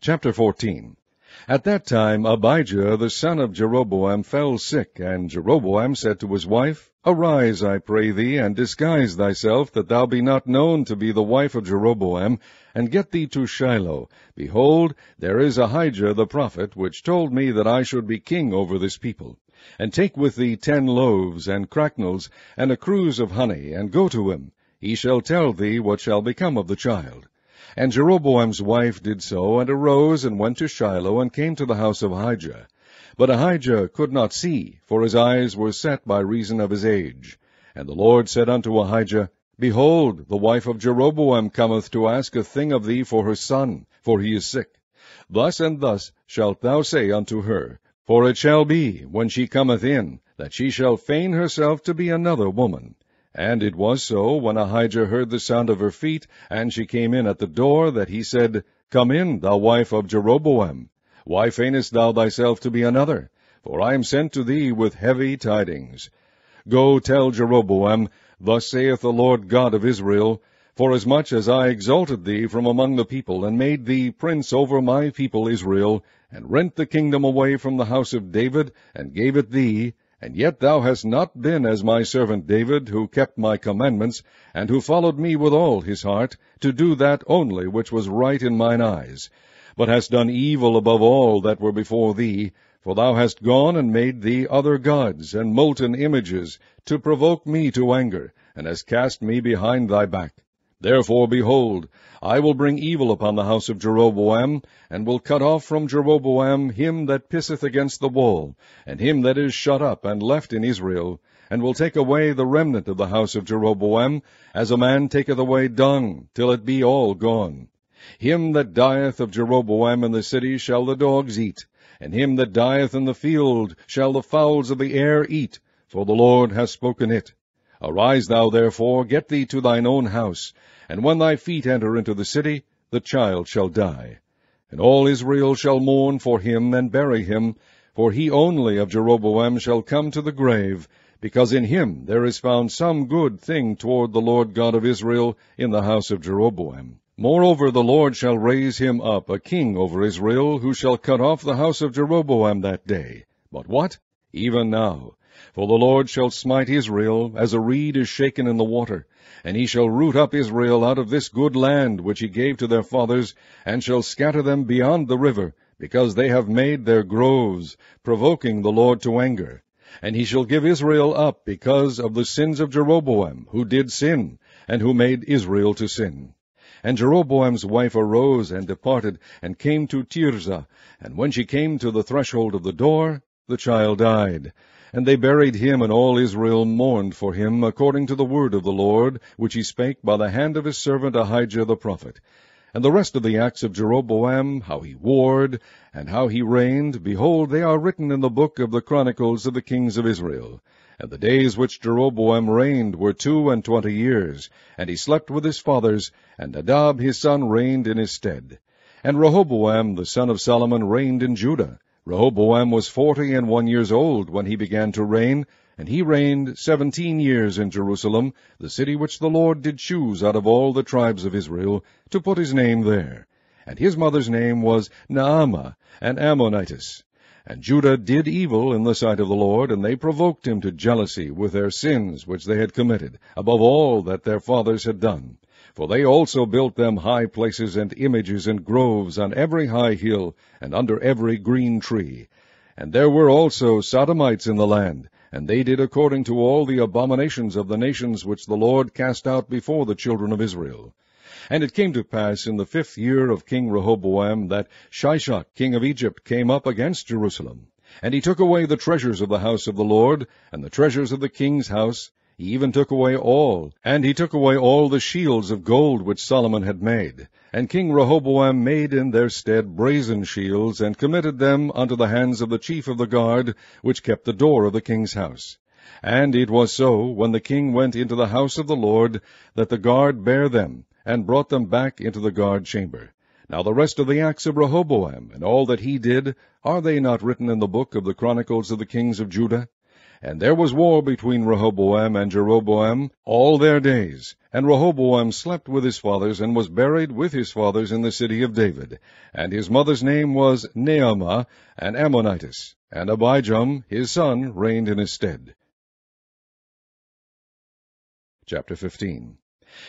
Chapter 14 At that time Abijah the son of Jeroboam fell sick, and Jeroboam said to his wife, Arise, I pray thee, and disguise thyself, that thou be not known to be the wife of Jeroboam, and get thee to Shiloh. Behold, there is Ahijah the prophet, which told me that I should be king over this people. And take with thee ten loaves, and cracknels, and a cruse of honey, and go to him. He shall tell thee what shall become of the child. And Jeroboam's wife did so, and arose, and went to Shiloh, and came to the house of Ahijah. But Ahijah could not see, for his eyes were set by reason of his age. And the Lord said unto Ahijah, Behold, the wife of Jeroboam cometh to ask a thing of thee for her son, for he is sick. Thus and thus shalt thou say unto her, For it shall be, when she cometh in, that she shall feign herself to be another woman. And it was so, when Ahijah heard the sound of her feet, and she came in at the door, that he said, Come in, thou wife of Jeroboam. Why feignest thou thyself to be another? For I am sent to thee with heavy tidings. Go tell Jeroboam, Thus saith the Lord God of Israel, Forasmuch as I exalted thee from among the people, and made thee prince over my people Israel, and rent the kingdom away from the house of David, and gave it thee, and yet thou hast not been as my servant David, who kept my commandments, and who followed me with all his heart, to do that only which was right in mine eyes, but hast done evil above all that were before thee, for thou hast gone and made thee other gods, and molten images, to provoke me to anger, and hast cast me behind thy back. Therefore, behold, I will bring evil upon the house of Jeroboam, and will cut off from Jeroboam him that pisseth against the wall, and him that is shut up and left in Israel, and will take away the remnant of the house of Jeroboam, as a man taketh away dung, till it be all gone. Him that dieth of Jeroboam in the city shall the dogs eat, and him that dieth in the field shall the fowls of the air eat, for the Lord hath spoken it. Arise thou therefore, get thee to thine own house, and when thy feet enter into the city, the child shall die. And all Israel shall mourn for him, and bury him, for he only of Jeroboam shall come to the grave, because in him there is found some good thing toward the Lord God of Israel in the house of Jeroboam. Moreover, the Lord shall raise him up a king over Israel, who shall cut off the house of Jeroboam that day. But what? Even now. For the Lord shall smite Israel, as a reed is shaken in the water, and he shall root up Israel out of this good land which he gave to their fathers, and shall scatter them beyond the river, because they have made their groves, provoking the Lord to anger. And he shall give Israel up because of the sins of Jeroboam, who did sin, and who made Israel to sin. And Jeroboam's wife arose and departed, and came to Tirzah, and when she came to the threshold of the door, the child died. And they buried him, and all Israel mourned for him, according to the word of the Lord, which he spake by the hand of his servant Ahijah the prophet. And the rest of the acts of Jeroboam, how he warred, and how he reigned, behold, they are written in the book of the chronicles of the kings of Israel. And the days which Jeroboam reigned were two and twenty years, and he slept with his fathers, and Nadab his son reigned in his stead. And Rehoboam the son of Solomon reigned in Judah. Rehoboam was forty and one years old when he began to reign, and he reigned seventeen years in Jerusalem, the city which the Lord did choose out of all the tribes of Israel, to put his name there. And his mother's name was Naamah, an Ammonitess. And Judah did evil in the sight of the Lord, and they provoked him to jealousy with their sins which they had committed, above all that their fathers had done. For they also built them high places and images and groves on every high hill, and under every green tree. And there were also Sodomites in the land, and they did according to all the abominations of the nations which the Lord cast out before the children of Israel. And it came to pass in the fifth year of King Rehoboam that Shishak king of Egypt came up against Jerusalem. And he took away the treasures of the house of the Lord, and the treasures of the king's house, he even took away all, and he took away all the shields of gold which Solomon had made. And King Rehoboam made in their stead brazen shields, and committed them unto the hands of the chief of the guard, which kept the door of the king's house. And it was so, when the king went into the house of the Lord, that the guard bare them, and brought them back into the guard chamber. Now the rest of the acts of Rehoboam, and all that he did, are they not written in the book of the chronicles of the kings of Judah? And there was war between Rehoboam and Jeroboam all their days. And Rehoboam slept with his fathers, and was buried with his fathers in the city of David. And his mother's name was Naamah, an Ammonitess. And Abijam, his son, reigned in his stead. Chapter 15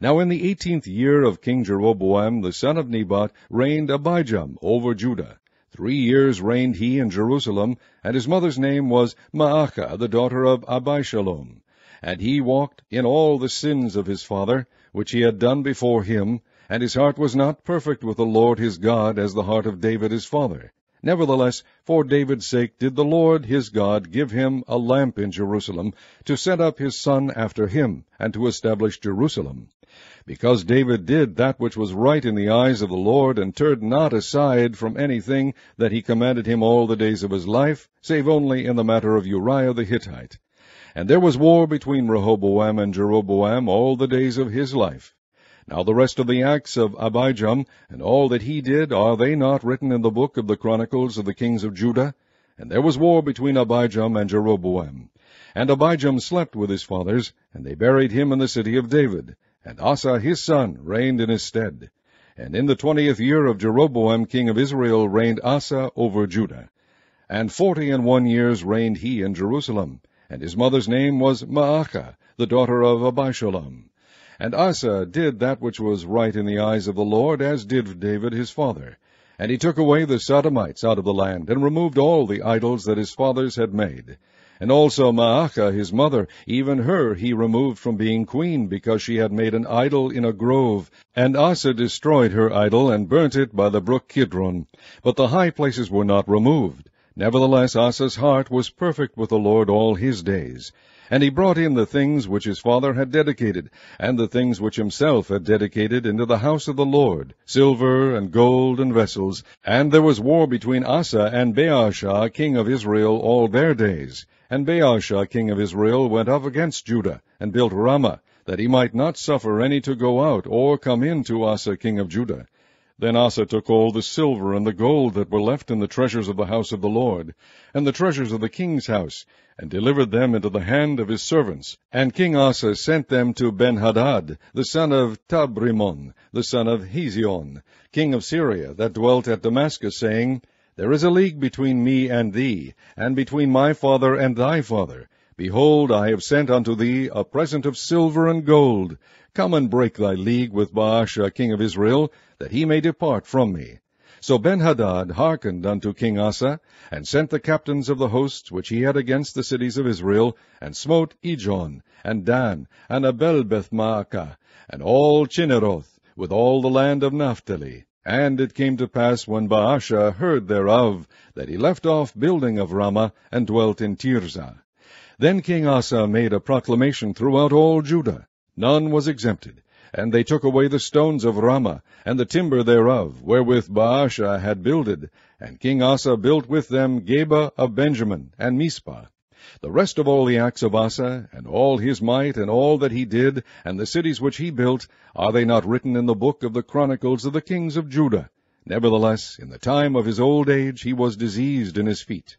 Now in the eighteenth year of King Jeroboam, the son of Nebat, reigned Abijam over Judah. Three years reigned he in Jerusalem, and his mother's name was Maachah, the daughter of Abishalom. And he walked in all the sins of his father, which he had done before him, and his heart was not perfect with the Lord his God, as the heart of David his father. Nevertheless, for David's sake did the Lord his God give him a lamp in Jerusalem, to set up his son after him, and to establish Jerusalem because David did that which was right in the eyes of the Lord, and turned not aside from anything that he commanded him all the days of his life, save only in the matter of Uriah the Hittite. And there was war between Rehoboam and Jeroboam all the days of his life. Now the rest of the acts of Abijam, and all that he did, are they not written in the book of the Chronicles of the kings of Judah? And there was war between Abijam and Jeroboam. And Abijam slept with his fathers, and they buried him in the city of David. And Asa his son reigned in his stead. And in the twentieth year of Jeroboam king of Israel reigned Asa over Judah. And forty and one years reigned he in Jerusalem. And his mother's name was Maachah, the daughter of Abishalom. And Asa did that which was right in the eyes of the Lord, as did David his father. And he took away the Sodomites out of the land, and removed all the idols that his fathers had made. And also Maachah his mother, even her he removed from being queen, because she had made an idol in a grove. And Asa destroyed her idol, and burnt it by the brook Kidron. But the high places were not removed. Nevertheless Asa's heart was perfect with the Lord all his days. And he brought in the things which his father had dedicated, and the things which himself had dedicated into the house of the Lord, silver and gold and vessels. And there was war between Asa and Baasha king of Israel all their days. And Baasha king of Israel went up against Judah, and built Ramah, that he might not suffer any to go out or come in to Asa king of Judah. Then Asa took all the silver and the gold that were left in the treasures of the house of the Lord, and the treasures of the king's house, and delivered them into the hand of his servants. And King Asa sent them to Benhadad, the son of Tabrimon, the son of Hezion, king of Syria, that dwelt at Damascus, saying, there is a league between me and thee, and between my father and thy father. Behold, I have sent unto thee a present of silver and gold. Come and break thy league with Baasha king of Israel, that he may depart from me. So Benhadad hearkened unto King Asa, and sent the captains of the hosts which he had against the cities of Israel, and smote Ijon, and Dan, and Abelbethmaachah, and all Chinneroth, with all the land of Naphtali. And it came to pass, when Baasha heard thereof, that he left off building of Ramah, and dwelt in Tirzah. Then King Asa made a proclamation throughout all Judah. None was exempted. And they took away the stones of Ramah, and the timber thereof, wherewith Baasha had builded. And King Asa built with them Geba of Benjamin, and Mizpah. The rest of all the acts of Asa, and all his might, and all that he did, and the cities which he built, are they not written in the book of the chronicles of the kings of Judah? Nevertheless, in the time of his old age he was diseased in his feet.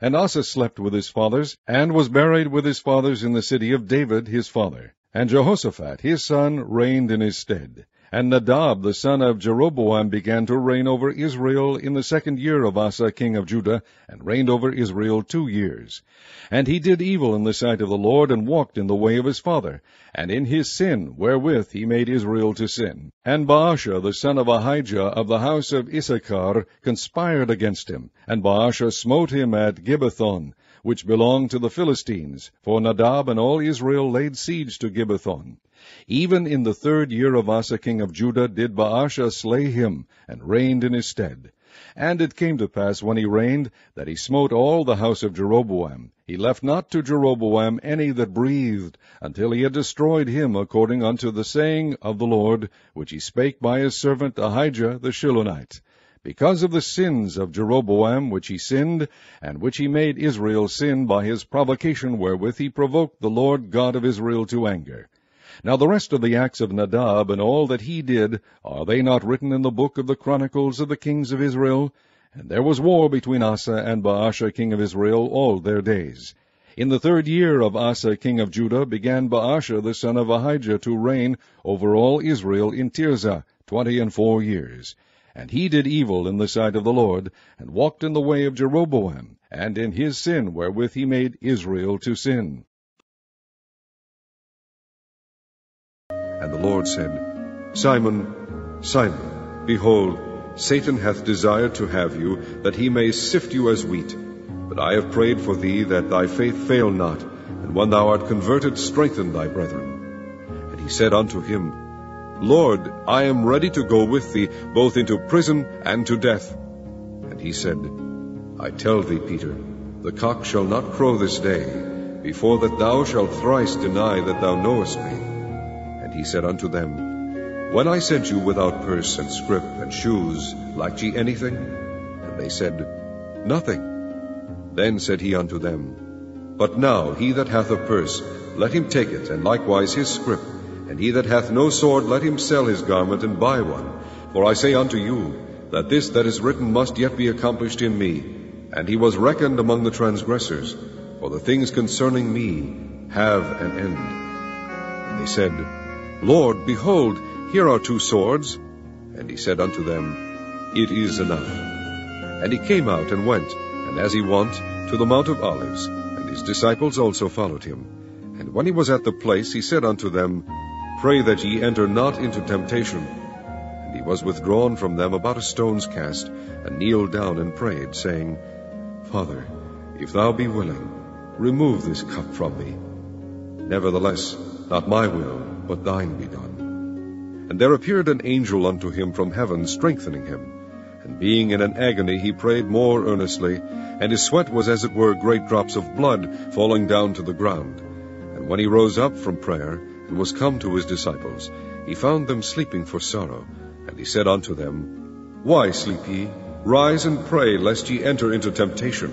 And Asa slept with his fathers, and was buried with his fathers in the city of David his father. And Jehoshaphat his son reigned in his stead. And Nadab the son of Jeroboam began to reign over Israel in the second year of Asa king of Judah, and reigned over Israel two years. And he did evil in the sight of the Lord, and walked in the way of his father, and in his sin wherewith he made Israel to sin. And Baasha the son of Ahijah of the house of Issachar conspired against him, and Baasha smote him at Gibbethon, which belonged to the Philistines, for Nadab and all Israel laid siege to Gibbethon. Even in the third year of Asa king of Judah did Baasha slay him, and reigned in his stead. And it came to pass when he reigned, that he smote all the house of Jeroboam. He left not to Jeroboam any that breathed, until he had destroyed him according unto the saying of the Lord, which he spake by his servant Ahijah the Shilonite because of the sins of Jeroboam which he sinned, and which he made Israel sin by his provocation wherewith he provoked the Lord God of Israel to anger. Now the rest of the acts of Nadab, and all that he did, are they not written in the book of the chronicles of the kings of Israel? And there was war between Asa and Baasha king of Israel all their days. In the third year of Asa king of Judah began Baasha the son of Ahijah to reign over all Israel in Tirzah twenty and four years. And he did evil in the sight of the Lord, and walked in the way of Jeroboam, and in his sin wherewith he made Israel to sin. And the Lord said, Simon, Simon, behold, Satan hath desired to have you, that he may sift you as wheat. But I have prayed for thee that thy faith fail not, and when thou art converted, strengthen thy brethren. And he said unto him, Lord, I am ready to go with thee, both into prison and to death. And he said, I tell thee, Peter, the cock shall not crow this day, before that thou shalt thrice deny that thou knowest me. He said unto them, When I sent you without purse and scrip and shoes, lacked ye anything? And they said, Nothing. Then said he unto them, But now he that hath a purse, let him take it, and likewise his scrip. And he that hath no sword, let him sell his garment and buy one. For I say unto you, that this that is written must yet be accomplished in me. And he was reckoned among the transgressors. For the things concerning me have an end. And they said, Lord, behold, here are two swords. And he said unto them, It is enough. And he came out and went and as he went, to the Mount of Olives, and his disciples also followed him. And when he was at the place, he said unto them, Pray that ye enter not into temptation. And he was withdrawn from them about a stone's cast, and kneeled down and prayed, saying, Father, if thou be willing, remove this cup from me. Nevertheless, not my will, but thine be done. And there appeared an angel unto him from heaven, strengthening him. And being in an agony, he prayed more earnestly, and his sweat was as it were great drops of blood falling down to the ground. And when he rose up from prayer, and was come to his disciples, he found them sleeping for sorrow. And he said unto them, Why sleep ye? Rise and pray, lest ye enter into temptation.